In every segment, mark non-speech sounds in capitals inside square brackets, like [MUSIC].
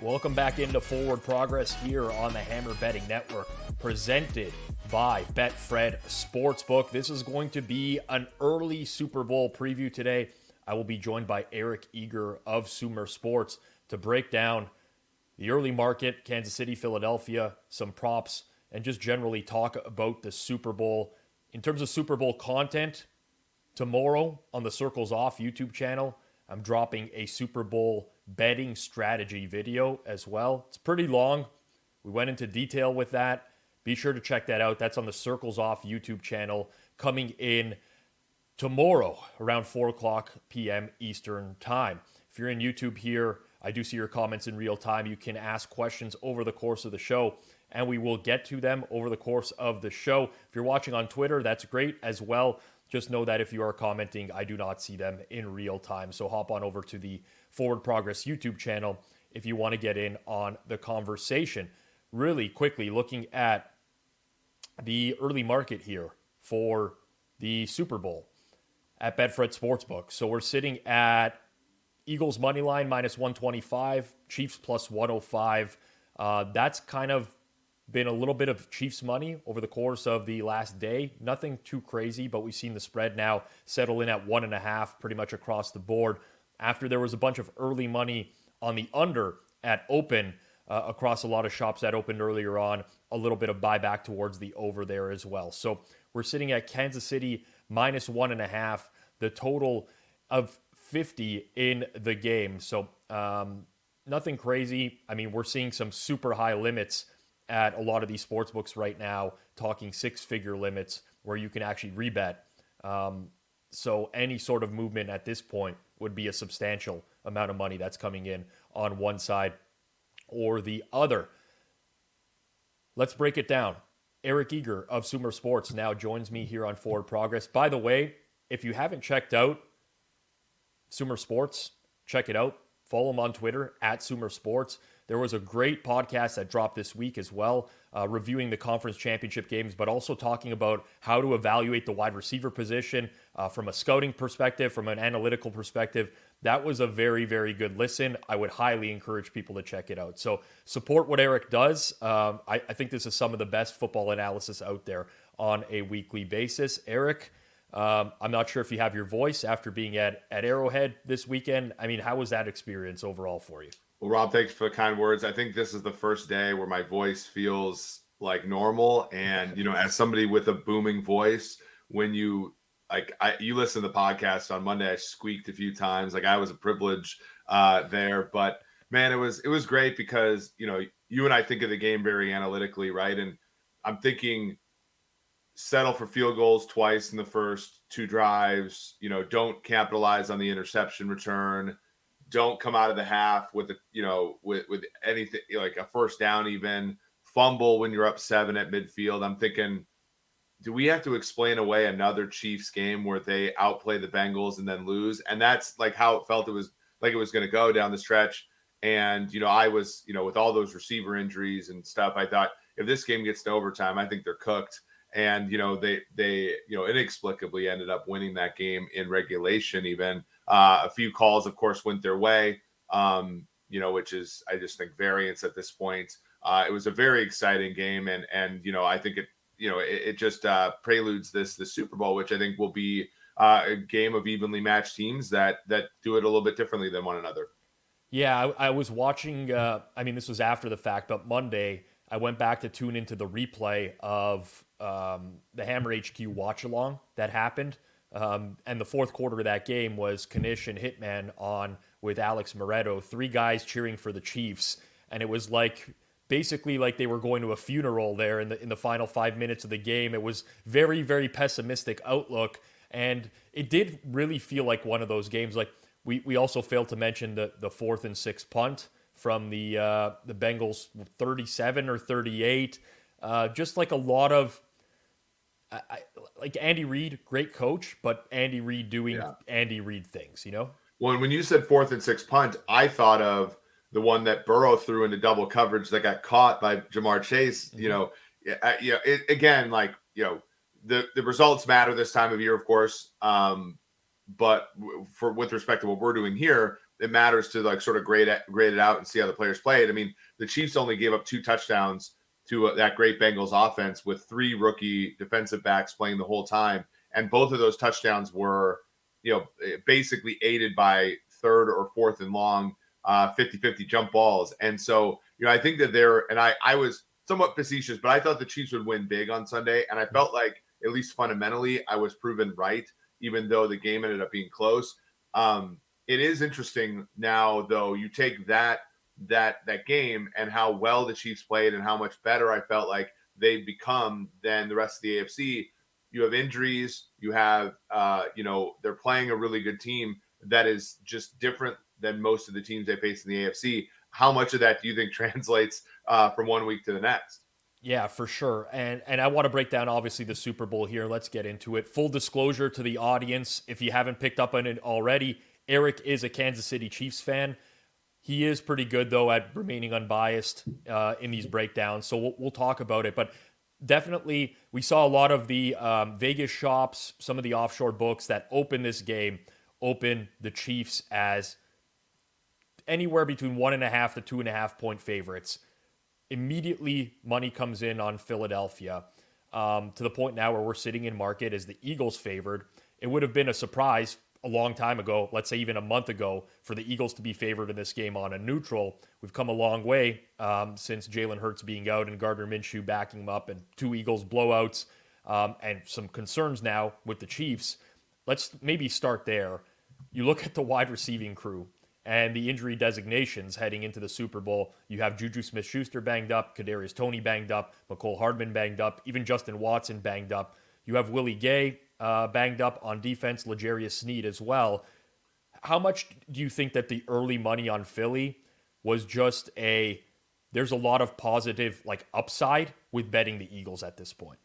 Welcome back into Forward Progress here on the Hammer Betting Network, presented by Betfred Sportsbook. This is going to be an early Super Bowl preview today. I will be joined by Eric Eager of Sumer Sports to break down the early market, Kansas City, Philadelphia, some props, and just generally talk about the Super Bowl. In terms of Super Bowl content, tomorrow on the Circles Off YouTube channel, I'm dropping a Super Bowl betting strategy video as well. It's pretty long. We went into detail with that. Be sure to check that out. That's on the Circles Off YouTube channel coming in tomorrow around 4 o'clock p.m. Eastern Time. If you're in YouTube here, I do see your comments in real time. You can ask questions over the course of the show, and we will get to them over the course of the show. If you're watching on Twitter, that's great as well. Just know that if you are commenting, I do not see them in real time. So hop on over to the Forward Progress YouTube channel if you want to get in on the conversation. Really quickly, looking at the early market here for the Super Bowl at Betfred Sportsbook. So we're sitting at Eagles money line minus 125, Chiefs plus 105. Uh, that's kind of been a little bit of Chiefs money over the course of the last day. Nothing too crazy, but we've seen the spread now settle in at one and a half pretty much across the board. After there was a bunch of early money on the under at open uh, across a lot of shops that opened earlier on, a little bit of buyback towards the over there as well. So we're sitting at Kansas City minus one and a half, the total of 50 in the game. So um, nothing crazy. I mean, we're seeing some super high limits at a lot of these sports books right now, talking six figure limits where you can actually rebet. Um, so any sort of movement at this point would be a substantial amount of money that's coming in on one side or the other. Let's break it down. Eric Eager of Sumer Sports now joins me here on Forward Progress. By the way, if you haven't checked out Sumer Sports, check it out. Follow him on Twitter at Sumer Sports. There was a great podcast that dropped this week as well, uh, reviewing the conference championship games, but also talking about how to evaluate the wide receiver position uh, from a scouting perspective, from an analytical perspective. That was a very, very good listen. I would highly encourage people to check it out. So support what Eric does. Um, I, I think this is some of the best football analysis out there on a weekly basis. Eric, um, I'm not sure if you have your voice after being at, at Arrowhead this weekend. I mean, how was that experience overall for you? Well, Rob, thanks for the kind words. I think this is the first day where my voice feels like normal. And, you know, as somebody with a booming voice, when you like I you listen to the podcast on Monday, I squeaked a few times. Like I was a privilege uh there, but man, it was it was great because you know you and I think of the game very analytically, right? And I'm thinking settle for field goals twice in the first two drives, you know, don't capitalize on the interception return don't come out of the half with a you know with with anything like a first down even fumble when you're up seven at midfield i'm thinking do we have to explain away another chiefs game where they outplay the bengals and then lose? And that's like how it felt it was like it was going to go down the stretch. And you know i was you know with all those receiver injuries and stuff i thought if this game gets to overtime i think they're cooked. And you know they they you know inexplicably ended up winning that game in regulation even. Uh, a few calls, of course, went their way, um, you know, which is, I just think, variance at this point. Uh, it was a very exciting game, and and you know, I think it, you know, it, it just uh, preludes this the Super Bowl, which I think will be uh, a game of evenly matched teams that that do it a little bit differently than one another. Yeah, I, I was watching. Uh, I mean, this was after the fact, but Monday I went back to tune into the replay of um, the Hammer HQ watch along that happened. Um, and the fourth quarter of that game was Kanish and Hitman on with Alex Moretto, three guys cheering for the Chiefs. And it was like basically like they were going to a funeral there in the in the final five minutes of the game. It was very, very pessimistic outlook. And it did really feel like one of those games. Like we, we also failed to mention the, the fourth and sixth punt from the uh, the Bengals 37 or 38. Uh, just like a lot of I, I, like Andy Reid, great coach, but Andy Reid doing yeah. Andy Reid things, you know? Well, when you said fourth and six punt, I thought of the one that Burrow threw into double coverage that got caught by Ja'Marr Chase. Mm-hmm. You know, you know, it, again, like you know, the the results matter this time of year, of course. Um, but for with respect to what we're doing here, it matters to like sort of grade it, grade it out and see how the players played. I mean, the Chiefs only gave up two touchdowns to uh, that great Bengals offense with three rookie defensive backs playing the whole time, and both of those touchdowns were, you know, basically aided by third or fourth and long uh 50-50 jump balls. And so, you know, I think that they're and I I was somewhat facetious, but I thought the Chiefs would win big on Sunday, and I felt like at least fundamentally I was proven right, even though the game ended up being close. Um, it is interesting now, though. You take that that that game and how well the Chiefs played and how much better I felt like they've become than the rest of the AFC. You have injuries. You have, uh, you know, they're playing a really good team that is just different than most of the teams they face in the AFC. How much of that do you think [LAUGHS] translates uh, from one week to the next? Yeah, for sure. And and I want to break down obviously the Super Bowl here. Let's get into it. Full disclosure to the audience, if you haven't picked up on it already, Eric is a Kansas City Chiefs fan. He is pretty good though at remaining unbiased uh, in these breakdowns, so we'll, we'll, talk about it. But definitely, we saw a lot of the um, Vegas shops, some of the offshore books that open this game, open the Chiefs as anywhere between one and a half to two and a half point favorites. Immediately, money comes in on Philadelphia um, to the point now where we're sitting in market as the Eagles favored. It would have been a surprise a long time ago, let's say even a month ago, for the Eagles to be favored in this game on a neutral. We've come a long way um, since Jalen Hurts being out and Gardner Minshew backing him up, and two Eagles blowouts, um, and some concerns now with the Chiefs. Let's maybe start there. You look at the wide receiving crew and the injury designations heading into the Super Bowl. You have Juju Smith Schuster banged up, Kadarius Toney banged up, Mecole Hardman banged up, even Justin Watson banged up. You have Willie Gay uh, banged up on defense, L'Jarius Sneed as well. How much do you think that the early money on Philly was just a there's a lot of positive like upside with betting the Eagles at this point?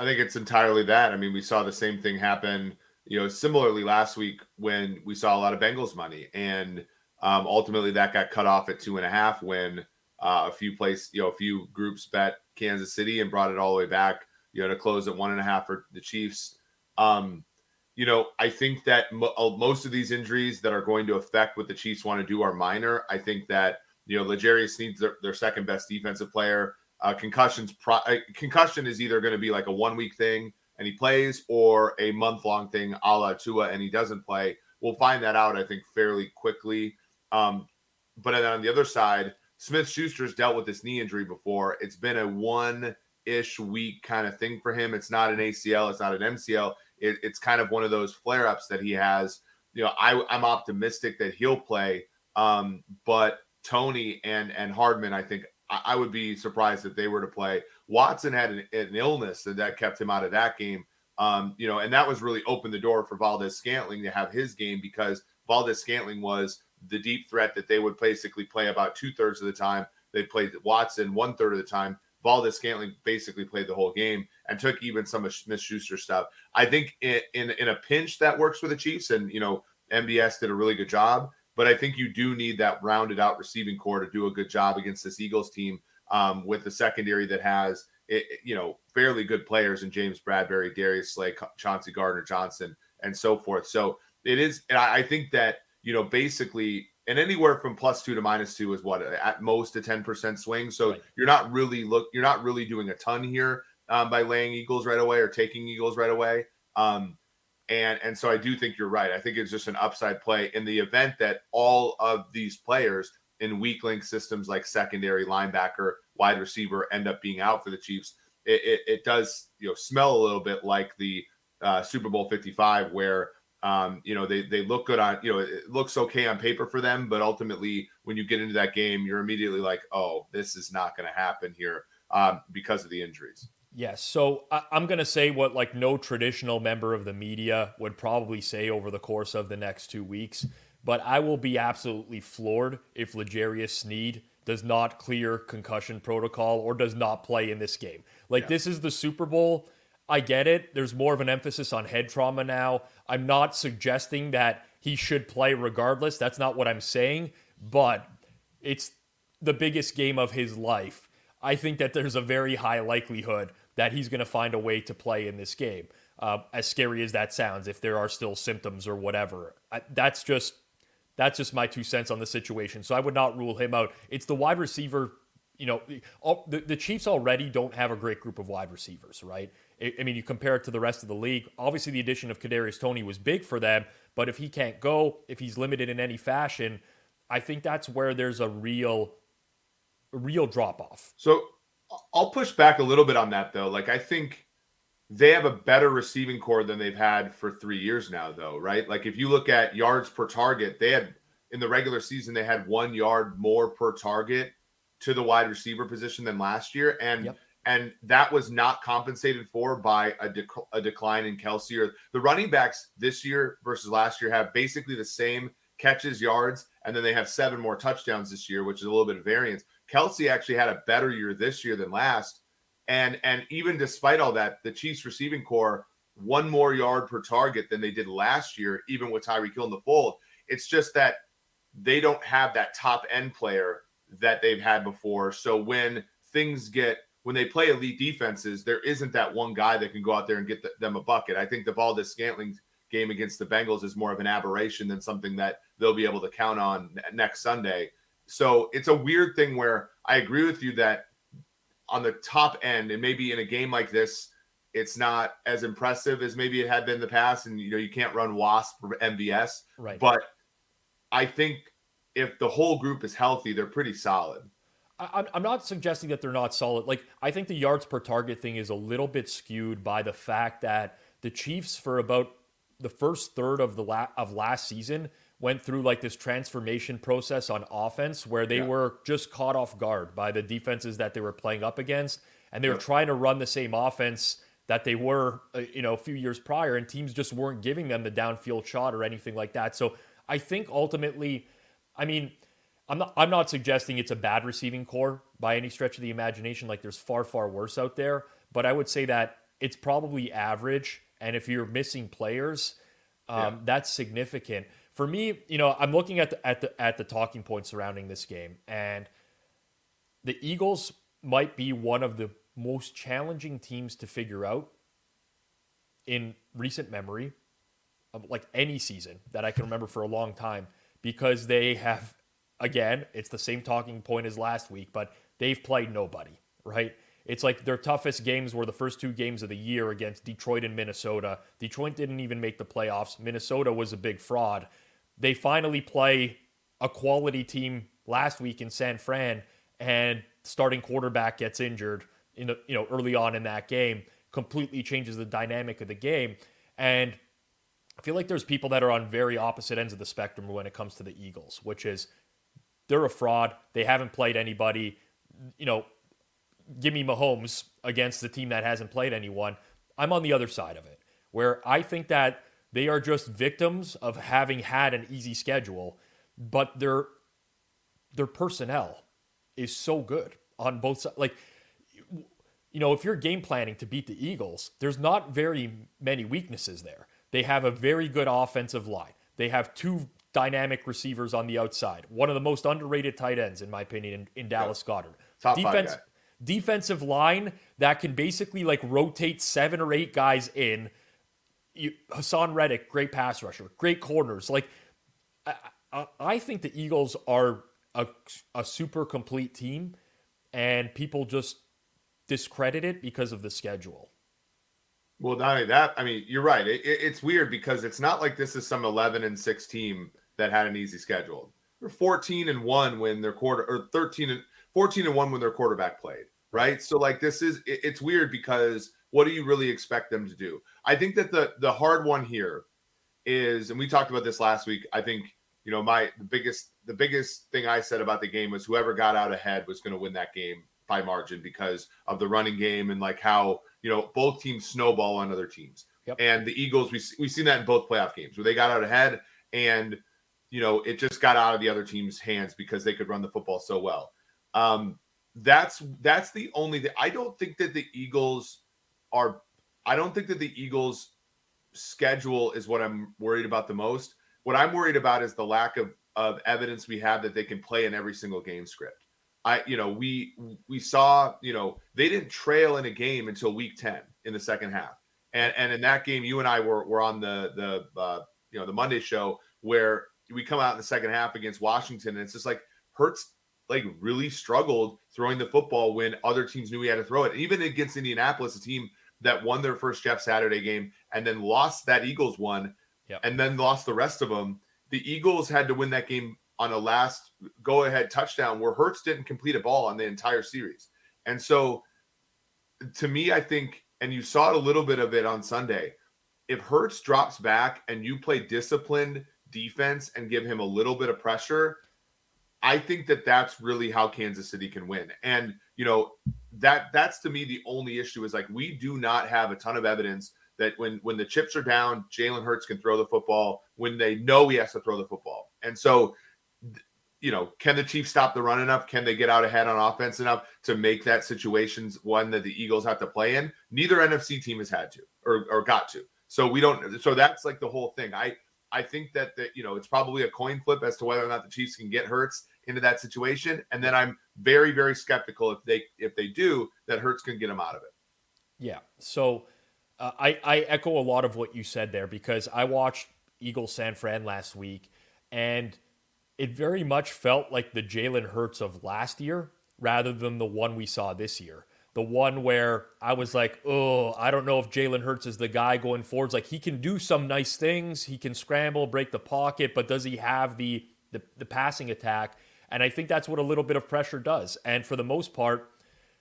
I think it's entirely that. I mean, we saw the same thing happen, you know, similarly last week when we saw a lot of Bengals money, and um, ultimately that got cut off at two and a half when uh, a few place, you know, a few groups bet Kansas City and brought it all the way back, you know, to close at one and a half for the Chiefs. Um, you know, I think that mo- uh, most of these injuries that are going to affect what the Chiefs want to do are minor. I think that you know L'Jarius Sneed's their, their second best defensive player. Uh, concussions, pro- uh, concussion is either going to be like a one week thing and he plays, or a month long thing, a la Tua, and he doesn't play. We'll find that out, I think, fairly quickly. Um, but then on the other side, Smith Schuster's dealt with this knee injury before. It's been a one ish week kind of thing for him. It's not an ACL, it's not an MCL. It, it's kind of one of those flare ups that he has. You know, I, I'm optimistic that he'll play. Um, but Toney and and Hardman, I think I, I, would be surprised if they were to play. Watson had an, an illness that, that kept him out of that game. Um, you know, and that was really opened the door for Valdes Scantling to have his game because Valdes Scantling was the deep threat that they would basically play about two thirds of the time. They played Watson one third of the time. Valdes Scantling basically played the whole game and took even some of Smith Schuster stuff. I think in, in, in a pinch that works for the Chiefs, and you know MBS did a really good job. But I think you do need that rounded out receiving corps to do a good job against this Eagles team um, with the secondary that has it, you know fairly good players in James Bradberry, Darius Slay, Chauncey Gardner Johnson, and so forth. So it is, and I think that you know basically and anywhere from plus two to minus two is what at most a 10% swing so right. you're not really look you're not really doing a ton here um, by laying eagles right away or taking eagles right away um, and and so i do think you're right i think it's just an upside play in the event that all of these players in weak link systems like secondary linebacker wide receiver end up being out for the chiefs it, it, it does you know smell a little bit like the uh, super bowl 55 where um, you know, they they look good on, you know, it looks okay on paper for them, but ultimately when you get into that game, you're immediately like, oh, this is not going to happen here um, because of the injuries. Yes. So I, am going to say what like no traditional member of the media would probably say over the course of the next two weeks, but I will be absolutely floored if L'Jarius Sneed does not clear concussion protocol or does not play in this game. Like yeah. this is the Super Bowl. I get it. There's more of an emphasis on head trauma now. I'm not suggesting that he should play regardless. That's not what I'm saying, but it's the biggest game of his life. I think that there's a very high likelihood that he's going to find a way to play in this game. Uh, as scary as that sounds, if there are still symptoms or whatever, I, that's just that's just my two cents on the situation. So I would not rule him out. It's the wide receiver. You know, the, the Chiefs already don't have a great group of wide receivers, right? I, I mean, you compare it to the rest of the league. Obviously, the addition of Kadarius Toney was big for them, but if he can't go, if he's limited in any fashion, I think that's where there's a real, real drop off. So I'll push back a little bit on that though. Like I think they have a better receiving corps than they've had for three years now, though, right? Like if you look at yards per target, they had in the regular season they had one yard more per target to the wide receiver position than last year, and yep. and that was not compensated for by a, dec- a decline in Kelce or the running backs this year versus last year have basically the same catches, yards, and then they have seven more touchdowns this year, which is a little bit of variance. Kelce actually had a better year this year than last and and even despite all that, the Chiefs receiving corps one more yard per target than they did last year, even with Tyreek Hill in the fold. It's just that they don't have that top end player that they've had before. So when things get when they play elite defenses, there isn't that one guy that can go out there and get the, them a bucket. I think the Valdes-Scantling game against the Bengals is more of an aberration than something that they'll be able to count on next Sunday. So it's a weird thing where I agree with you that on the top end, and maybe in a game like this, it's not as impressive as maybe it had been in the past. And you know, you can't run Wasp or MVS, right? But I think if the whole group is healthy, they're pretty solid. I'm not suggesting that they're not solid. Like I think the yards per target thing is a little bit skewed by the fact that the Chiefs, for about the first third of the la- of last season, went through like this transformation process on offense where they yeah. were just caught off guard by the defenses that they were playing up against and they were trying to run the same offense that they were uh, you know a few years prior and teams just weren't giving them the downfield shot or anything like that so i think ultimately i mean i'm not i'm not suggesting it's a bad receiving corps by any stretch of the imagination like there's far far worse out there but i would say that it's probably average and if you're missing players um, yeah. that's significant for me, you know, I'm looking at the at the at the talking points surrounding this game, and the Eagles might be one of the most challenging teams to figure out in recent memory, like any season that I can remember for a long time, because they have again, it's the same talking point as last week, but they've played nobody, right? It's like their toughest games were the first two games of the year against Detroit and Minnesota. Detroit didn't even make the playoffs. Minnesota was a big fraud. They finally play a quality team last week in San Fran, and starting quarterback gets injured in the, you know early on in that game, completely changes the dynamic of the game. And I feel like there's people that are on very opposite ends of the spectrum when it comes to the Eagles, which is they're a fraud. They haven't played anybody. You know, give me Mahomes against the team that hasn't played anyone. I'm on the other side of it, where I think that they are just victims of having had an easy schedule, but their their personnel is so good on both sides. Like, you know, if you're game planning to beat the Eagles, there's not very many weaknesses there. They have a very good offensive line. They have two dynamic receivers on the outside. One of the most underrated tight ends, in my opinion, in, in Dallas yeah. Goedert. Top Defense, defensive line that can basically like rotate seven or eight guys in you, Haason Reddick, great pass rusher, great corners. Like, I, I, I think the Eagles are a, a super complete team, and people just discredit it because of the schedule. Well, not only that, I mean, you're right. It, it, it's weird because it's not like this is some 11 and 6 team that had an easy schedule. They're 14 and 1 when their quarter or 13 and 14 and 1 when their quarterback played, right? So like this is it, it's weird because what do you really expect them to do? I think that the the hard one here is, and we talked about this last week. I think you know my the biggest the biggest thing I said about the game was whoever got out ahead was going to win that game by margin because of the running game and like how you know both teams snowball on other teams. Yep. And the Eagles, we we've seen that in both playoff games where they got out ahead and you know it just got out of the other team's hands because they could run the football so well. Um, that's that's the only thing. I don't think that the Eagles are I don't think that the Eagles schedule is what I'm worried about the most. What I'm worried about is the lack of of evidence we have that they can play in every single game script. I you know, we we saw, you know, they didn't trail in a game until week 10 in the second half. And and in that game you and I were were on the the uh, you know, the Monday show where we come out in the second half against Washington, and it's just like Hurts like really struggled throwing the football when other teams knew he had to throw it. Even against Indianapolis, a team that won their first Jeff Saturday game and then lost that Eagles one, yep. and then lost the rest of them. The Eagles had to win that game on a last go ahead touchdown where Hurts didn't complete a ball on the entire series. And so to me, I think, and you saw a little bit of it on Sunday, if Hurts drops back and you play disciplined defense and give him a little bit of pressure, I think that that's really how Kansas City can win. And you know that that's to me the only issue is like we do not have a ton of evidence that when when the chips are down, Jalen Hurts can throw the football when they know he has to throw the football. And so, you know, can the Chiefs stop the run enough? Can they get out ahead on offense enough to make that situations one that the Eagles have to play in? Neither NFC team has had to or, or got to. So we don't. So that's like the whole thing. I I think that that you know it's probably a coin flip as to whether or not the Chiefs can get Hurts into that situation, and then I'm very very skeptical if they if they do that Hurts can get them out of it. Yeah. So uh, I I echo a lot of what you said there because I watched Eagles San Fran last week, and it very much felt like the Jalen Hurts of last year rather than the one we saw this year the one where I was like, oh, I don't know if Jalen Hurts is the guy going forwards. Like he can do some nice things, he can scramble, break the pocket, but does he have the the, the passing attack? And I think that's what a little bit of pressure does. And for the most part,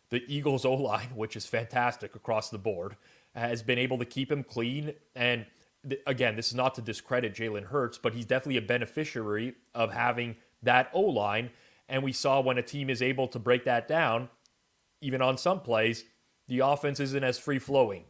the Eagles O line, [LAUGHS] which is fantastic across the board, has been able to keep him clean. And th- again, this is not to discredit Jalen Hurts, but he's definitely a beneficiary of having that O line. And we saw when a team is able to break that down, even on some plays, the offense isn't as free flowing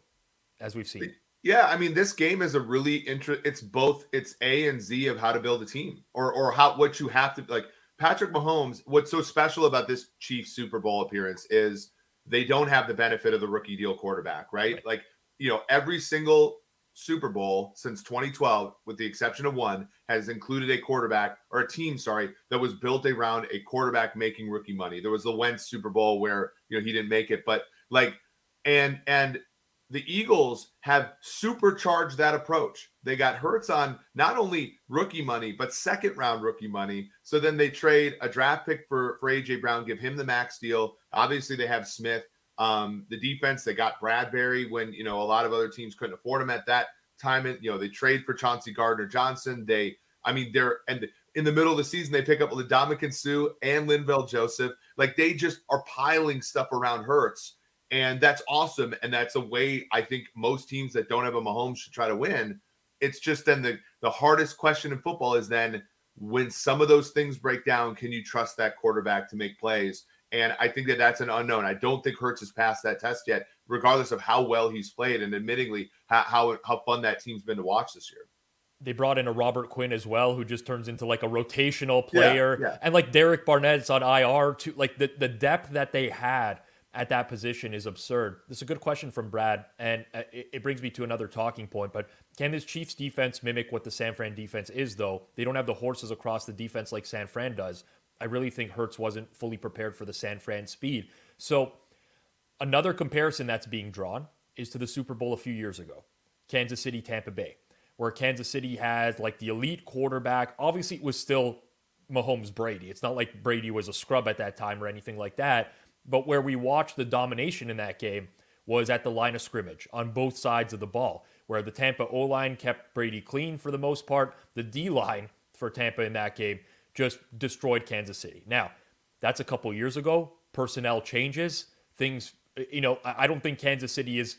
as we've seen. Yeah, I mean, this game is a really interest. It's both it's A and Z of how to build a team, or or how what you have to like. Patrick Mahomes. What's so special about this Chief Super Bowl appearance is they don't have the benefit of the rookie deal quarterback, right? right. Like you know, every single Super Bowl since 2012, with the exception of one, has included a quarterback or a team, sorry, that was built around a quarterback making rookie money. There was the Wentz Super Bowl where you know he didn't make it, but like, and and the Eagles have supercharged that approach. They got Hurts on not only rookie money but second round rookie money. So then they trade a draft pick for for AJ Brown, give him the max deal. Obviously, they have Smith. Um, the defense, they got Bradberry when you know a lot of other teams couldn't afford him at that time. And you know they trade for Chauncey Gardner Johnson. They, I mean, they're and in the middle of the season they pick up Ndamukong Suh and Linval Joseph. Like they just are piling stuff around Hurts, and that's awesome. And that's a way I think most teams that don't have a Mahomes should try to win. It's just then the the hardest question in football is then when some of those things break down, can you trust that quarterback to make plays? And I think that that's an unknown. I don't think Hurts has passed that test yet, regardless of how well he's played and admittingly how, how, how fun that team's been to watch this year. They brought in a Robert Quinn as well, who just turns into like a rotational player. Yeah, yeah. And like Derek Barnett's on IR too. Like the, the depth that they had at that position is absurd. This is a good question from Brad, and uh, it, it, brings me to another talking point. But can this Chiefs defense mimic what the San Fran defense is, though? They don't have the horses across the defense like San Fran does. I really think Hurts wasn't fully prepared for the San Fran speed. So, another comparison that's being drawn is to the Super Bowl a few years ago Kansas City, Tampa Bay, where Kansas City had like the elite quarterback. Obviously, it was still Mahomes Brady. It's not like Brady was a scrub at that time or anything like that. But where we watched the domination in that game was at the line of scrimmage on both sides of the ball, where the Tampa O line kept Brady clean for the most part. The D line for Tampa in that game just destroyed Kansas City. Now, that's a couple years ago. Personnel changes. Things, you know, I don't think Kansas City is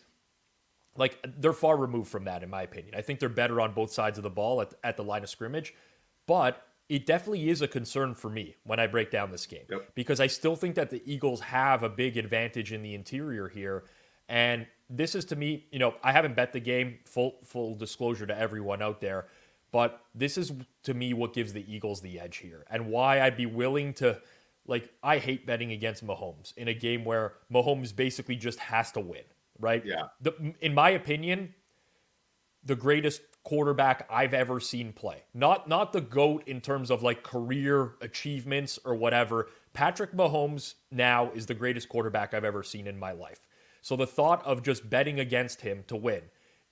like they're far removed from that, in my opinion. I think they're better on both sides of the ball at, at the line of scrimmage, but it definitely is a concern for me when I break down this game yep. because I still think that the Eagles have a big advantage in the interior here. And this is to me, you know, I haven't bet the game, full full disclosure to everyone out there. But this is to me what gives the Eagles the edge here and why I'd be willing to like I hate betting against Mahomes in a game where Mahomes basically just has to win, right? Yeah. The, in my opinion, the greatest quarterback I've ever seen play. Not not the goat in terms of like career achievements or whatever. Patrick Mahomes now is the greatest quarterback I've ever seen in my life. So the thought of just betting against him to win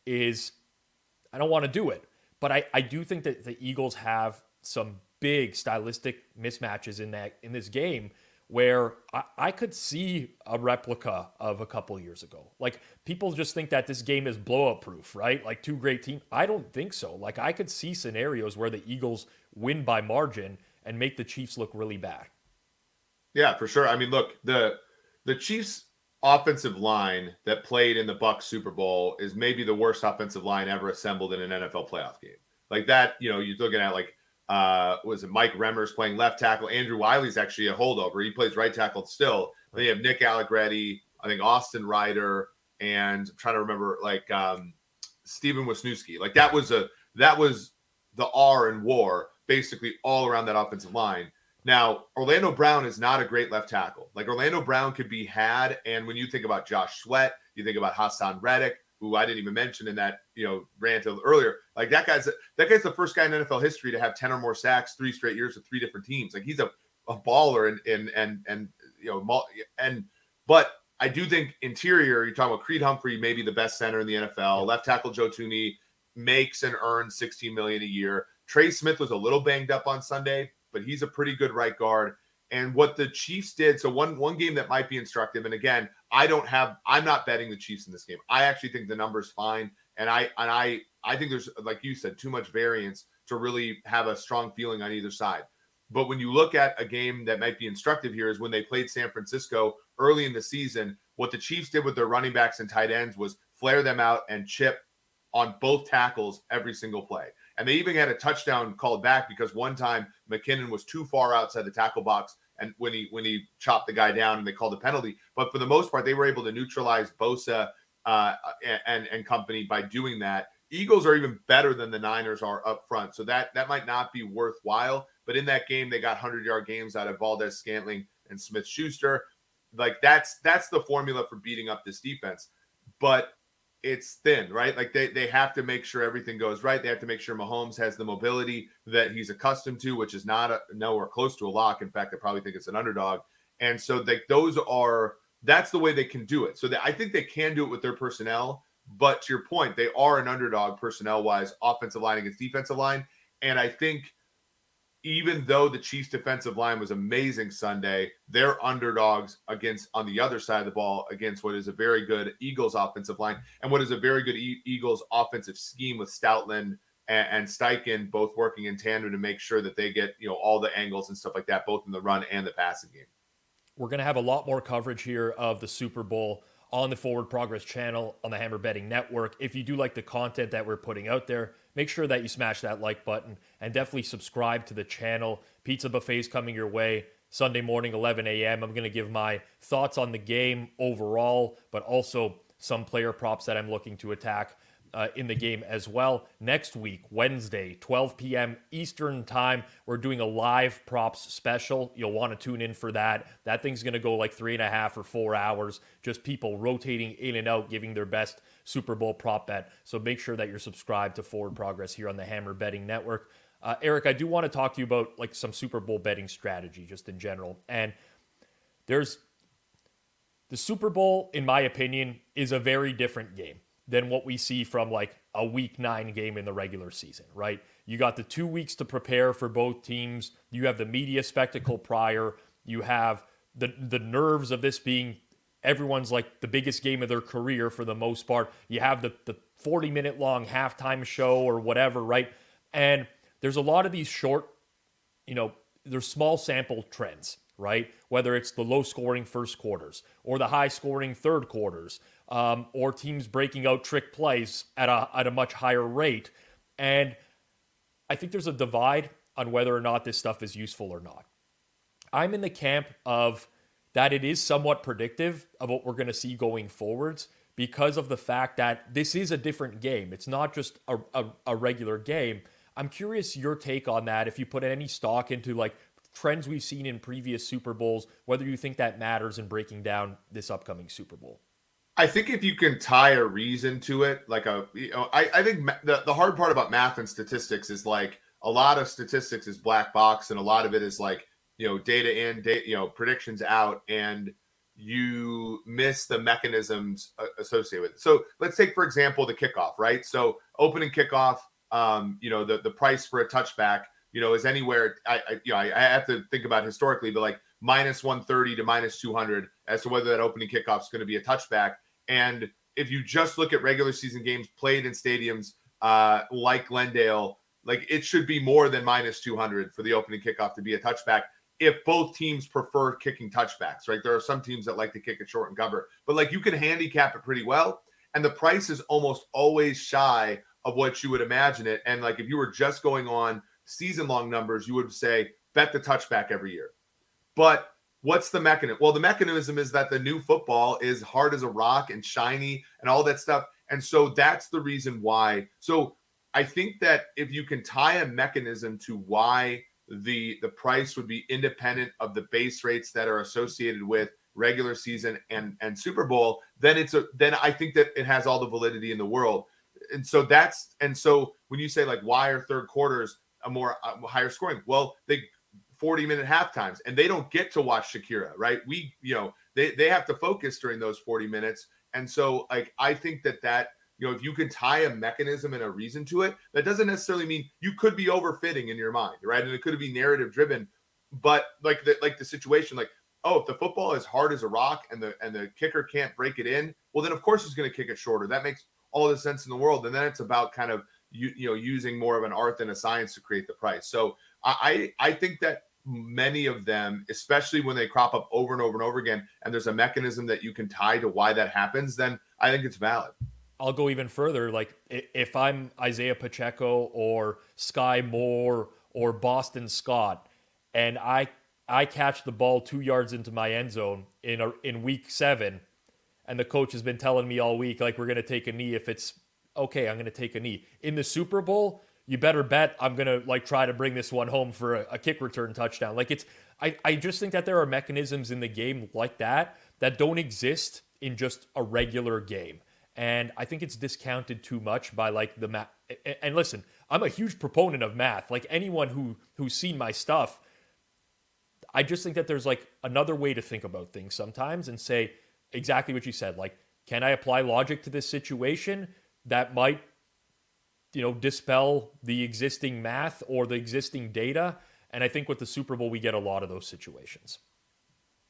is I don't want to do it. But I, I do think that the Eagles have some big stylistic mismatches in that in this game where I, I, could see a replica of a couple years ago. Like people just think that this game is blowout proof, right? Like two great teams. I don't think so. Like I could see scenarios where the Eagles win by margin and make the Chiefs look really bad. Yeah, for sure. I mean, look, the the Chiefs offensive line that played in the Bucs Super Bowl is maybe the worst offensive line ever assembled in an NFL playoff game. Like that, you know, you're looking at like uh was it Mike Remmers playing left tackle? Andrew Wylie's actually a holdover. He plays right tackle still. They have Nick Allegretti, I think Austin Reiter, and I'm trying to remember like um Stefen Wisniewski. Like that was a that was the R in war basically all around that offensive line. Now, Orlando Brown is not a great left tackle. Like Orlando Brown could be had. And when you think about Josh Sweat, you think about Haason Reddick, who I didn't even mention in that, you know, rant earlier. Like that guy's that guy's the first guy in NFL history to have 10 or more sacks three straight years with three different teams. Like he's a, a baller and and and and you know and but I do think interior, you're talking about Creed Humphrey, maybe the best center in the NFL. Left tackle Joe Thuney makes and earns 16 million a year. Trey Smith was a little banged up on Sunday, but he's a pretty good right guard. And what the Chiefs did, so one one game that might be instructive, and again, I don't have, I'm not betting the Chiefs in this game. I actually think the number's fine, and I and I I think there's like you said, too much variance to really have a strong feeling on either side. But when you look at a game that might be instructive here, is when they played San Francisco early in the season. What the Chiefs did with their running backs and tight ends was flare them out and chip on both tackles every single play. And they even had a touchdown called back because one time McKinnon was too far outside the tackle box and when he when he chopped the guy down and they called a penalty. But for the most part, they were able to neutralize Bosa uh, and and company by doing that. Eagles are even better than the Niners are up front, so that that might not be worthwhile. But in that game, they got hundred yard games out of Valdes, Scantling, and Smith Schuster. Like that's that's the formula for beating up this defense. But it's thin, right? Like they, they have to make sure everything goes right. They have to make sure Mahomes has the mobility that he's accustomed to, which is not a, nowhere close to a lock. In fact, I probably think it's an underdog. And so like those are that's the way they can do it. So they, I think they can do it with their personnel. But to your point, they are an underdog personnel wise, offensive line against defensive line. And I think even though the Chiefs defensive line was amazing Sunday, they're underdogs against on the other side of the ball against what is a very good Eagles offensive line and what is a very good Eagles offensive scheme with Stoutland and, and Steichen both working in tandem to make sure that they get you know all the angles and stuff like that, both in the run and the passing game. We're going to have a lot more coverage here of the Super Bowl on the Forward Progress channel on the Hammer Betting Network. If you do like the content that we're putting out there, make sure that you smash that like button and definitely subscribe to the channel. Pizza buffets coming your way Sunday morning, 11 a.m. I'm going to give my thoughts on the game overall, but also some player props that I'm looking to attack uh, in the game as well. Next week, Wednesday, 12 p.m. Eastern Time, we're doing a live props special. You'll want to tune in for that. That thing's going to go like three and a half or four hours, just people rotating in and out, giving their best Super Bowl prop bet. So make sure that you're subscribed to Forward Progress here on the Hammer Betting Network. Uh, Eric, I do want to talk to you about like some Super Bowl betting strategy just in general. And there's the Super Bowl, in my opinion, is a very different game than what we see from like a week nine game in the regular season, right? You got the two weeks to prepare for both teams. You have the media spectacle prior. You have the the nerves of this being everyone's like the biggest game of their career for the most part. You have the the 40 minute long halftime show or whatever, right? And there's a lot of these short, you know, there's small sample trends, right? Whether it's the low scoring first quarters or the high scoring third quarters um, or teams breaking out trick plays at a, at a much higher rate. And I think there's a divide on whether or not this stuff is useful or not. I'm in the camp of that it is somewhat predictive of what we're going to see going forwards because of the fact that this is a different game. It's not just a, a, a regular game. I'm curious your take on that. If you put any stock into like trends we've seen in previous Super Bowls, whether you think that matters in breaking down this upcoming Super Bowl. I think if you can tie a reason to it, like a, you know, I, I think the, the hard part about math and statistics is like a lot of statistics is black box and a lot of it is like, you know, data in, data, you know, predictions out, and you miss the mechanisms associated with it. So let's take, for example, the kickoff, right? So opening kickoff, um, you know, the, the price for a touchback you know, is anywhere. I, I you know, I, I, have to think about historically, but like minus 130 to minus 200 as to whether that opening kickoff is going to be a touchback. And if you just look at regular season games played in stadiums uh, like Glendale, like it should be more than minus 200 for the opening kickoff to be a touchback if both teams prefer kicking touchbacks, right? There are some teams that like to kick it short and cover, but like you can handicap it pretty well. And the price is almost always shy of what you would imagine it. And like if you were just going on season long numbers, you would say bet the touchback every year. But what's the mechanism? Well, the mechanism is that the new football is hard as a rock and shiny and all that stuff. And so that's the reason why. So I think that if you can tie a mechanism to why the the price would be independent of the base rates that are associated with regular season and and Super Bowl, then it's a then I think that it has all the validity in the world. And so that's and so when you say like why are third quarters a more uh, higher scoring? Well, they 40 minute half times and they don't get to watch Shakira, right? We you know, they they have to focus during those 40 minutes. And so like I think that that you know, if you can tie a mechanism and a reason to it, that doesn't necessarily mean you could be overfitting in your mind, right? And it could be narrative driven, but like the like the situation, like oh, if the football is hard as a rock and the and the kicker can't break it in, well, then of course he's going to kick it shorter. That makes all the sense in the world. And then it's about kind of you you know using more of an art than a science to create the price. So I I think that many of them, especially when they crop up over and over and over again, and there's a mechanism that you can tie to why that happens, then I think it's valid. I'll go even further. Like if I'm Isaiah Pacheco or Skyy Moore or Boston Scott, and I I catch the ball two yards into my end zone in a, in week seven, and the coach has been telling me all week like we're gonna take a knee if it's okay. I'm gonna take a knee in the Super Bowl. You better bet I'm gonna like try to bring this one home for a, a kick return touchdown. Like it's I I just think that there are mechanisms in the game like that that don't exist in just a regular game. And I think it's discounted too much by like the math. And listen, I'm a huge proponent of math. Like anyone who who's seen my stuff, I just think that there's like another way to think about things sometimes and say exactly what you said. Like, can I apply logic to this situation that might, you know, dispel the existing math or the existing data? And I think with the Super Bowl, we get a lot of those situations.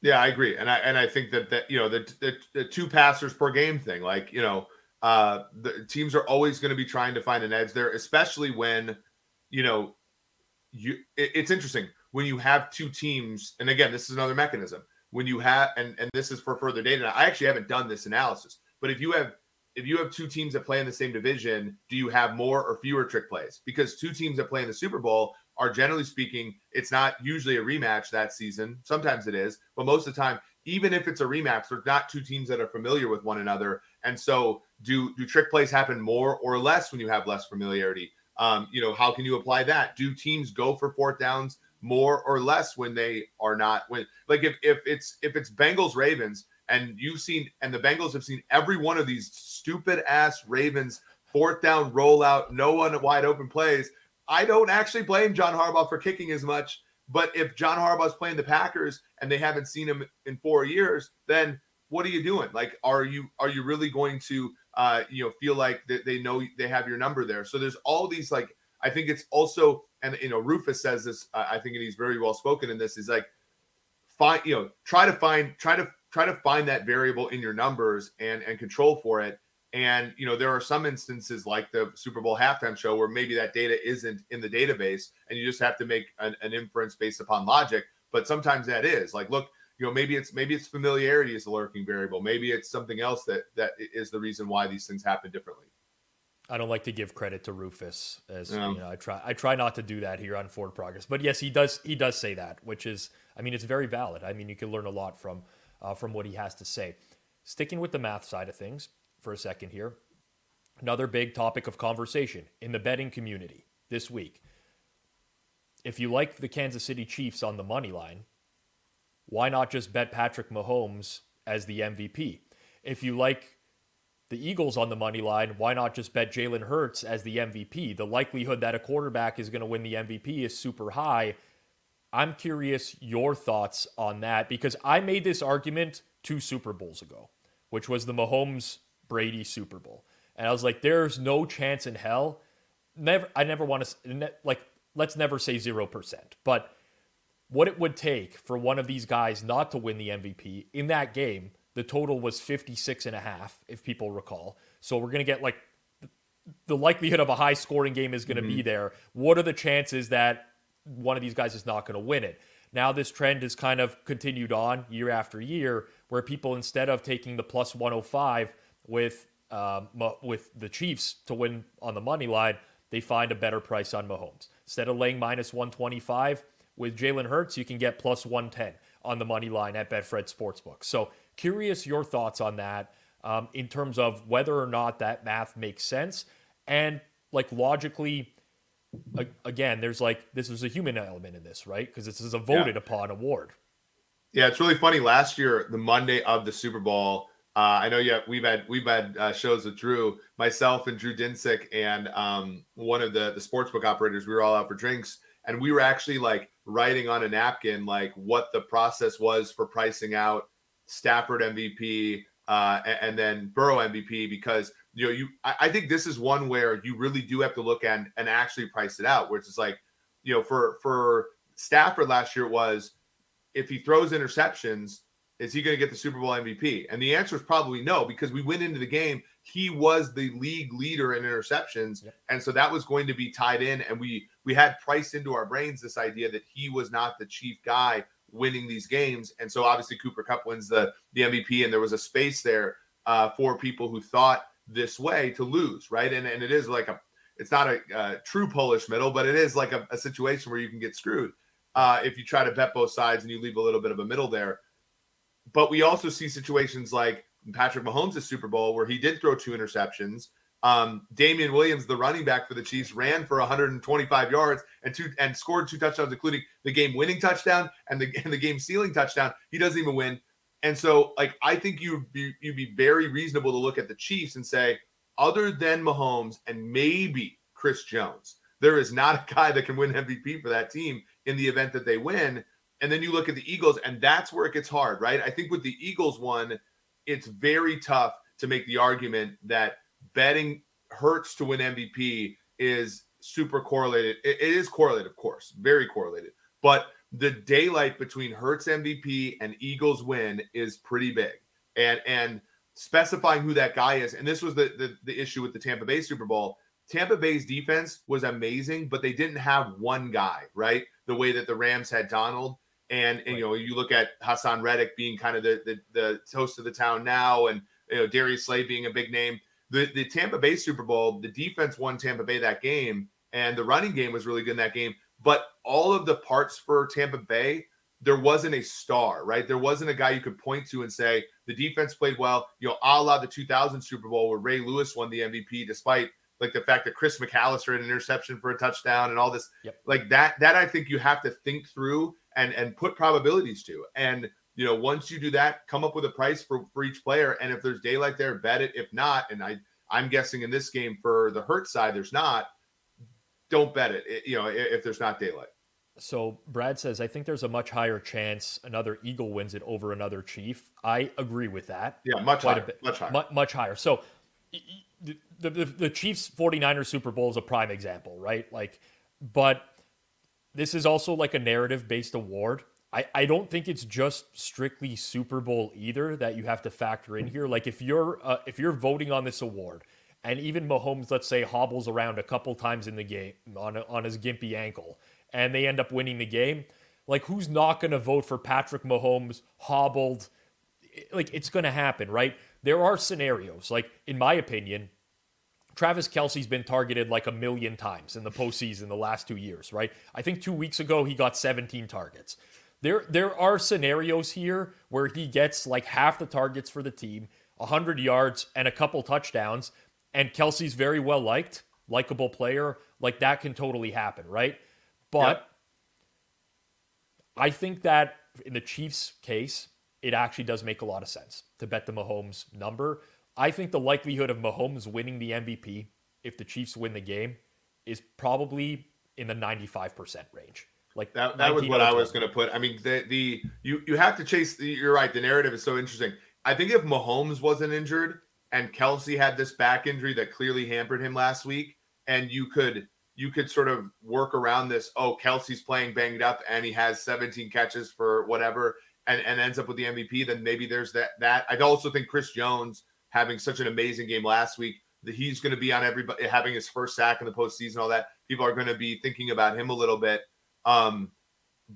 Yeah, I agree, and I and I think that that you know the the, the two passers per game thing, like you know, uh, the teams are always going to be trying to find an edge there, especially when you know you. It, it's interesting when you have two teams, and again, this is another mechanism when you have, and and this is for further data. I actually haven't done this analysis, but if you have if you have two teams that play in the same division, do you have more or fewer trick plays? Because two teams that play in the Super Bowl are generally speaking, it's not usually a rematch that season. Sometimes it is, but most of the time, even if it's a rematch, there's not two teams that are familiar with one another. And so, do do trick plays happen more or less when you have less familiarity? Um, you know, how can you apply that? Do teams go for fourth downs more or less when they are not when like if if it's if it's Bengals Ravens and you've seen and the Bengals have seen every one of these stupid ass Ravens fourth down rollout, no one wide open plays I don't actually blame John Harbaugh for kicking as much. But if John Harbaugh's playing the Packers and they haven't seen him in four years, then what are you doing? Like, are you are you really going to uh, you know feel like that they know they have your number there? So there's all these like I think it's also and you know Rufus says this. I think he's very well spoken in this. He's like find you know try to find try to try to find that variable in your numbers and and control for it and you know, there are some instances like the Super Bowl halftime show where maybe that data isn't in the database, and you just have to make an, an inference based upon logic. But sometimes that is like, look, you know, maybe it's maybe it's familiarity is the lurking variable. Maybe it's something else that that is the reason why these things happen differently. I don't like to give credit to Rufus as yeah. you know, I try I try not to do that here on Forward Progress. But yes, he does he does say that, which is I mean it's very valid. I mean you can learn a lot from uh, from what he has to say. Sticking with the math side of things, for a second here. Another big topic of conversation in the betting community this week. If you like the Kansas City Chiefs on the money line, why not just bet Patrick Mahomes as the MVP? If you like the Eagles on the money line, why not just bet Jalen Hurts as the MVP? The likelihood that a quarterback is going to win the MVP is super high. I'm curious your thoughts on that because I made this argument two Super Bowls ago, which was the Mahomes Brady Super Bowl. And I was like, there's no chance in hell. Never, I never want to like. let's never say 0%, but what it would take for one of these guys not to win the MVP in that game, the total was 56 and a half, if people recall. So we're going to get like the likelihood of a high scoring game is going to mm-hmm. be there. What are the chances that one of these guys is not going to win it? Now, this trend has kind of continued on year after year, where people, instead of taking the plus 105 with um, with the Chiefs to win on the money line, they find a better price on Mahomes. Instead of laying minus 125 with Jalen Hurts, you can get plus 110 on the money line at Betfred Sportsbook. So, curious your thoughts on that um, in terms of whether or not that math makes sense. And, like, logically, again, there's like, this is a human element in this, right? Because this is a voted yeah. upon award. Yeah, it's really funny. Last year, the Monday of the Super Bowl, uh, I know yeah, we've had we've had uh, shows with Drew, myself and Drew Dinsick, and um, one of the the sportsbook operators. We were all out for drinks, and we were actually like writing on a napkin like what the process was for pricing out Stafford MVP uh, and, and, then Burrow MVP because you know you I, I, think this is one where you really do have to look at and actually price it out, where it's just like you know for for Stafford last year was if he throws interceptions is he going to get the Super Bowl MVP? And the answer is probably no, because we went into the game. He was the league leader in interceptions, yep. and so that was going to be tied in. And we we had priced into our brains this idea that he was not the chief guy winning these games. And so obviously Cooper Kupp wins the the MVP, and there was a space there uh, for people who thought this way to lose, right? And and it is like a it's not a, a true Polish middle, but it is like a, a situation where you can get screwed uh, if you try to bet both sides and you leave a little bit of a middle there. But we also see situations like Patrick Mahomes' Super Bowl where he did throw two interceptions. Um, Damien Williams, the running back for the Chiefs, ran for 125 yards and two and scored two touchdowns, including the game-winning touchdown and the [LAUGHS] and the game-sealing touchdown. He doesn't even win. And so, like, I think you'd be you'd be very reasonable to look at the Chiefs and say, other than Mahomes and maybe Chris Jones, there is not [LAUGHS] a guy that can win MVP for that team in the event that they win. And then you look at the Eagles, and that's where it gets hard, right? I think with the Eagles one, it's very tough to make the argument that betting Hurts to win MVP is super correlated. it, it is correlated, of course, very correlated. But the daylight between Hurts MVP and Eagles win is pretty big. And and specifying who that guy is, and this was the, the, the issue with the Tampa Bay Super Bowl. Tampa Bay's defense was amazing, but they didn't have one guy, right? The way that the Rams had Donald. And, and right. you know, you look at Haason Reddick being kind of the, the, the host of the town now, and you know Darius Slay being a big name. The the Tampa Bay Super Bowl, the defense won Tampa Bay that game, and the running game was really good in that game. But all of the parts for Tampa Bay, there wasn't a star, right? There wasn't a guy you could point to and say the defense played well. You know, a la the 2000 Super Bowl where Ray Lewis won the MVP despite like the fact that Chris McAlister had an interception for a touchdown and all this, yep. like that. That I think you have to think through and and put probabilities to. And you know, once you do that, come up with a price for for each player. And if there's daylight there, bet it. If not, and I I'm guessing in this game for the hurt side, there's not. Don't bet it. it you know, if, if there's not daylight. So Brad says, I think there's a much higher chance another Eagle wins it over another Chief. I agree with that. Yeah, much higher. Much higher. Much, much higher. So the, the, the Chiefs 49ers Super Bowl is a prime example, right? Like, but this is also like a narrative based award. I, I don't think it's just strictly Super Bowl either that you have to factor in here. Like if you're uh, if you're voting on this award, and even Mahomes, let's say, hobbles around a couple times in the game on on his gimpy ankle, and they end up winning the game, like who's not going to vote for Patrick Mahomes hobbled? Like it's going to happen, right? There are scenarios. Like in my opinion, Travis Kelce's been targeted like a million times in the postseason the last two years, right? I think two weeks ago he got 17 targets. There, there are scenarios here where he gets like half the targets for the team, 100 yards, and a couple touchdowns, and Kelce's very well liked, likable player. Like that can totally happen, right? But yep. I think that in the Chiefs' case, it actually does make a lot of sense to bet the Mahomes number I think the likelihood of Mahomes winning the MVP if the Chiefs win the game is probably in the 95% range. Like that, that was what I was going to put. I mean, the, the, you, you have to chase the, you're right. The narrative is so interesting. I think if Mahomes wasn't injured and Kelce had this back injury that clearly hampered him last week, and you could, you could sort of work around this. Oh, Kelce's playing banged up and he has 17 catches for whatever and, and ends up with the MVP, then maybe there's that. That I also think Chris Jones having such an amazing game last week that he's going to be on everybody having his first sack in the postseason, all that. People are going to be thinking about him a little bit. Um,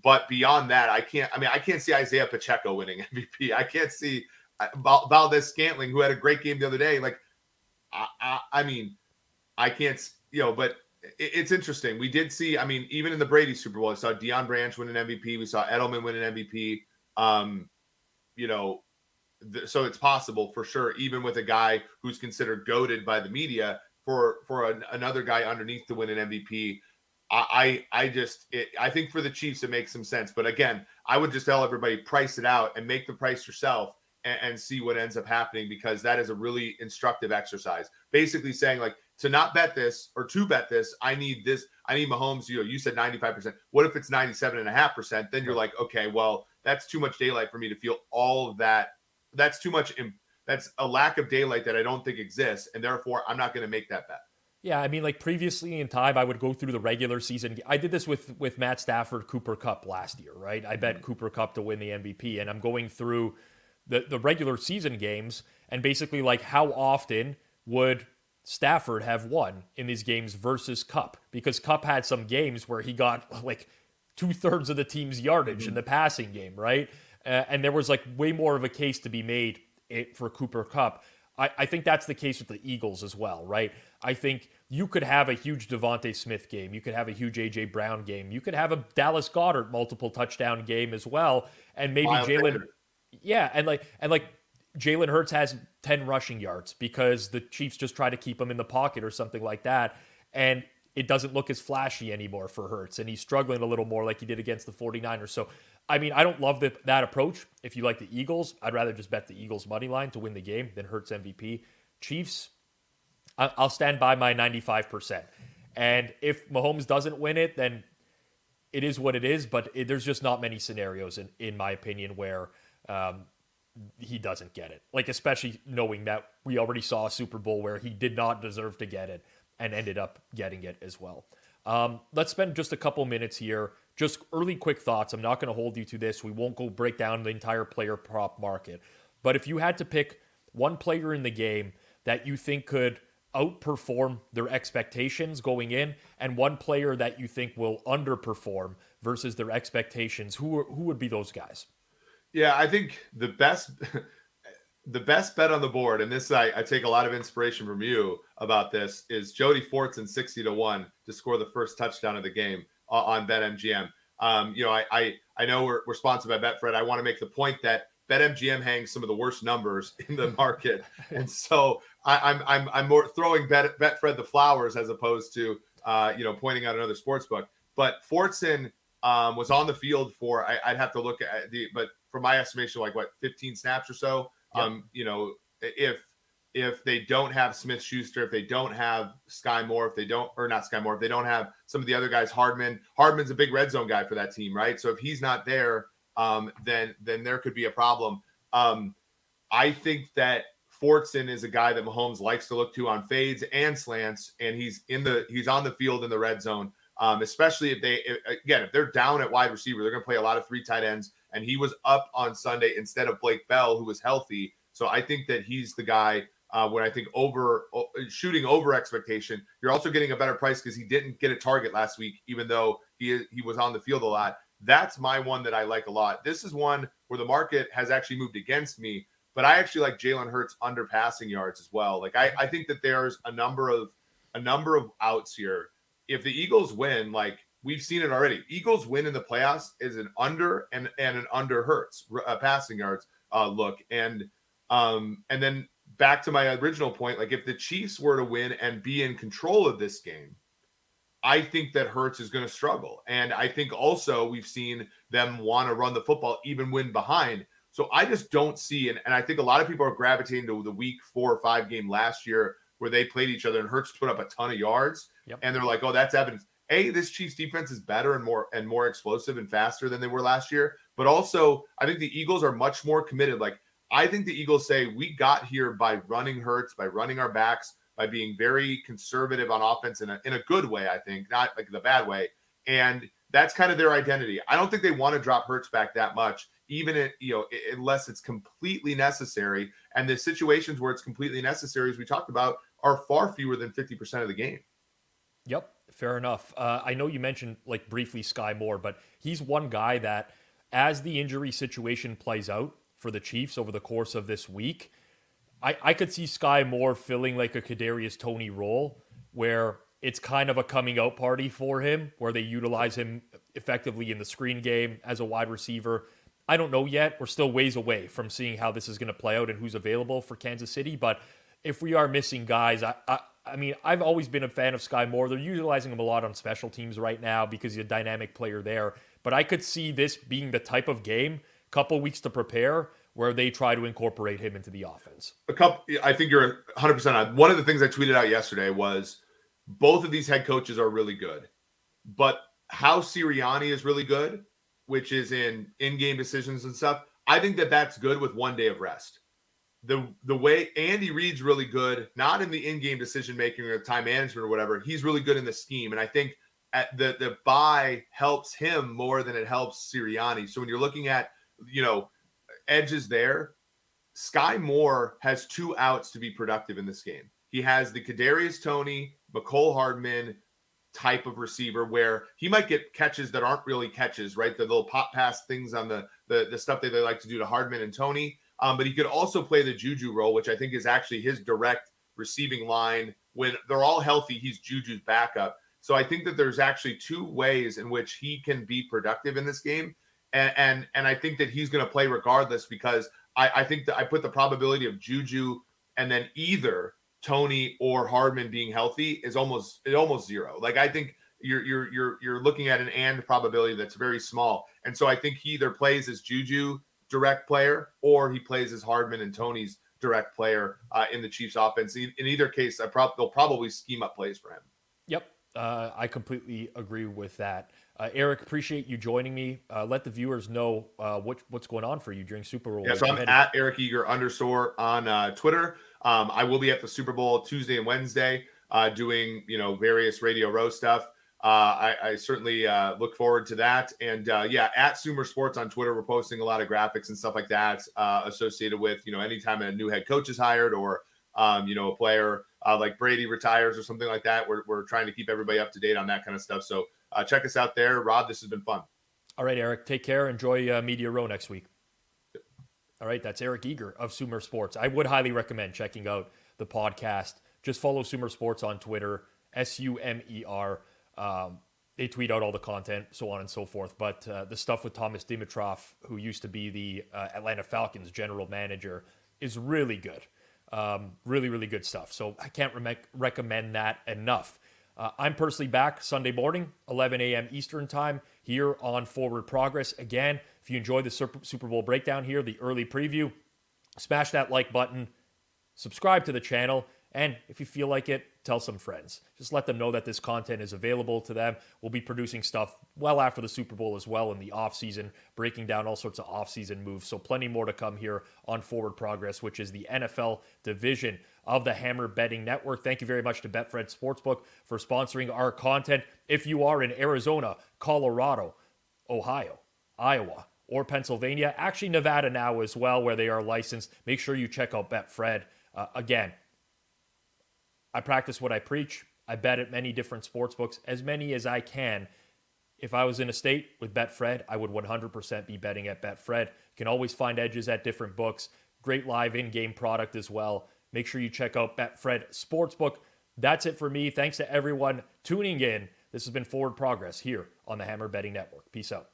but beyond that, I can't. I mean, I can't see Isaiah Pacheco winning [LAUGHS] MVP. I can't see uh, Valdes-Scantling, who had a great game the other day. Like, I, I, I mean, I can't. You know, but it's interesting. We did see, I mean, even in the Brady Super Bowl, I saw Deion Branch win an MVP. We saw Edelman win an MVP. Um, you know, th- so it's possible for sure, even with a guy who's considered goaded by the media, for for an, another guy underneath to win an MVP. I I, I just it, I think for the Chiefs it makes some sense, but again, I would just tell everybody price it out and make the price yourself and, and see what ends up happening because that is a really instructive exercise. Basically saying like to not bet this or to bet this, I need this. I need Mahomes. You know, you said 95%. What if it's 97.5%? Then you're like, okay, well, that's too much daylight for me to feel all of that. That's too much. That's a lack of daylight that I don't think exists. And therefore, I'm not going to make that bet. Yeah, I mean, like previously in time, I would go through the regular season. I did this with with Matt Stafford, Cooper Kupp last year, right? I bet mm-hmm. Cooper Kupp to win the MVP, and I'm going through the the regular season games and basically like how often would Stafford have won in these games versus Kupp because Kupp had some games where he got [LAUGHS] like two thirds of the team's yardage mm-hmm. in the passing game, right? Uh, and there was like way more of a case to be made for Cooper Kupp. I, I think that's the case with the Eagles as well, right? I think you could have a huge DeVonta Smith game. You could have a huge AJ Brown game. You could have a Dallas Goedert multiple touchdown game as well. And maybe Jalen. Yeah. And like, and like Jalen Hurts has 10 rushing yards because the Chiefs just try to keep him in the pocket or something like that. And it doesn't look as flashy anymore for Hurts. And he's struggling a little more like he did against the 49ers. So, I mean, I don't love the, that approach. If you like the Eagles, I'd rather just bet the Eagles' money line to win the game than Hurts MVP. Chiefs, I'll stand by my 95%. And if Mahomes doesn't win it, then it is what it is. But it, there's just not many scenarios, in, in my opinion, where um, he doesn't get it. Like especially knowing that we already saw a Super Bowl where he did not deserve to get it and ended up getting it as well. Um, let's spend just a couple minutes here. Just early quick thoughts. I'm not going to hold you to this. We won't go break down the entire player prop market. But if you had to pick one player in the game that you think could outperform their expectations going in and one player that you think will underperform versus their expectations, who, who would be those guys? Yeah, I think the best [LAUGHS] the best bet on the board, and this I, I, take a lot of inspiration from you about this, is Jody Fortson 60 to 1 to score the first touchdown of the game uh, on BetMGM. Um, you know, I, I I know we're, we're sponsored by Betfred. I want to make the point that BetMGM hangs some of the worst numbers [LAUGHS] in the [LAUGHS] market, and so I, am I'm, I'm I'm more throwing Bet, Betfred the flowers as opposed to uh, you know pointing out another sports book. But Fortson um, was on the field for I, would have to look at the but from my estimation, like what 15 snaps or so. Yep. Um, you know, if if they don't have Smith Schuster, if they don't have Skyy Moore, if they don't, or not Skyy Moore, if they don't have some of the other guys, Hardman, Hardman's a big red zone guy for that team, right? So if he's not there, um, then then there could be a problem. Um, I think that Fortson is a guy that Mahomes likes to look to on fades and slants, and he's in the he's on the field in the red zone. Um, especially if they if, again if they're down at wide receiver, they're going to play a lot of three tight ends and he was up on Sunday instead of Blake Bell, who was healthy. So I think that he's the guy. Uh, when I think over shooting over expectation, you're also getting a better price because he didn't get a target last week, even though he he was on the field a lot. That's my one that I like a lot. This is one where the market has actually moved against me, but I actually like Jalen Hurts under passing yards as well. Like I, I think that there's a number of a number of outs here. If the Eagles win, like we've seen it already. Eagles win in the playoffs is an under and and an under Hurts uh, passing yards uh, look, and um and then back to my original point, like if the Chiefs were to win and be in control of this game, I think that Hurts is going to struggle, and I think also we've seen them want to run the football even when behind. So I just don't see, and, and I think a lot of people are gravitating to the week four or five game last year where they played each other and Hurts put up a ton of yards, yep. and they're like, oh, that's evidence a this Chiefs defense is better and more and more explosive and faster than they were last year. But also, I think the Eagles are much more committed. Like I think the Eagles say we got here by running Hurts, by running our backs. by being very conservative on offense in a, in a good way, I think, not like the bad way. And that's kind of their identity. I don't think they want to drop Hurts back that much, even if, you know, unless it's completely necessary. And the situations where it's completely necessary, as we talked about, are far fewer than 50% of the game. Yep, fair enough. Uh, I know you mentioned like briefly Skyy Moore, but he's one guy that, as the injury situation plays out for the Chiefs over the course of this week, I, I could see Skyy Moore filling like a Kadarius Toney role where it's kind of a coming out party for him, where they utilize him effectively in the screen game as a wide receiver. I don't know yet. We're still ways away from seeing how this is going to play out and who's available for Kansas City. But if we are missing guys, I, I, I mean, I've always been a fan of Skyy Moore. They're utilizing him a lot on special teams right now because he's a dynamic player there. But I could see this being the type of game, couple weeks to prepare, where they try to incorporate him into the offense. A couple, I think you're 100 percent on. One of the things I tweeted out yesterday was both of these head coaches are really good, but how Sirianni is really good, which is in in-game decisions and stuff. I think that that's good with one day of rest the the way Andy Reid's really good, not in the in-game decision making or time management or whatever. He's really good in the scheme, and I think at the the bye helps him more than it helps Sirianni. So when you're looking at you know edges there, Skyy Moore has two outs to be productive in this game. He has the Kadarius Toney, Mecole Hardman type of receiver where he might get catches that aren't really catches, right? The little pop pass things on the the, the stuff that they like to do to Hardman and Toney um, but he could also play the Juju role, which I think is actually his direct receiving line. When they're all healthy, he's Juju's backup. So I think that there's actually two ways in which he can be productive in this game. And and, and I think that he's going to play regardless because I, I think that I put the probability of Juju and then either Toney or Hardman being healthy is almost it almost zero. Like I think you're you're you're you're looking at an and probability that's very small. And so I think he either plays as Juju direct player or he plays as Hardman and Toney's direct player uh, in the Chiefs offense. In, either case, I prob- they'll probably scheme up plays for him. Yep. Uh, I completely agree with that. Uh, Eric, appreciate you joining me. Uh, let the viewers know uh, what, what's going on for you during Super Bowl. Yeah, so I'm at Eric Eager underscore on uh, Twitter. Um, I will be at the Super Bowl Tuesday and Wednesday doing you know various Radio Row stuff. Uh, I, I, certainly uh, look forward to that. And uh, yeah, at Sumer Sports on Twitter, we're posting a lot of graphics and stuff like that associated with you know anytime a new head coach is hired or um, you know a player like Brady retires or something like that. We're, we're trying to keep everybody up to date on that kind of stuff. So check us out there, Rob. This has been fun. All right, Eric. Take care. Enjoy Media Row next week. All right, that's Eric Eager of Sumer Sports. I would highly recommend checking out the podcast. Just follow Sumer Sports on Twitter, S U M E R. Um, they tweet out all the content, so on and so forth. But uh, the stuff with Thomas Dimitroff, who used to be the uh, Atlanta Falcons general manager, is really good. Um, really, really good stuff. So I can't re- recommend that enough. Uh, I'm personally back Sunday morning, 11 a.m. Eastern Time, here on Forward Progress. Again, if you enjoyed the Super Bowl breakdown here, the early preview, smash that like button, subscribe to the channel, and if you feel like it, tell some friends. Just let them know that this content is available to them. We'll be producing stuff well after the Super Bowl as well in the offseason, breaking down all sorts of offseason moves. So, plenty more to come here on Forward Progress, which is the NFL division of the Hammer Betting Network. Thank you very much to Betfred Sportsbook for sponsoring our content. If you are in Arizona, Colorado, Ohio, Iowa, or Pennsylvania, actually Nevada now as well, where they are licensed, make sure you check out Betfred. Uh, again, I practice what I preach. I bet at many different sports books, as many as I can. If I was in a state with Betfred, I would 100% be betting at Betfred. You can always find edges at different books. Great live in game product as well. Make sure you check out Betfred Sportsbook. That's it for me. Thanks to everyone tuning in. This has been Forward Progress here on the Hammer Betting Network. Peace out.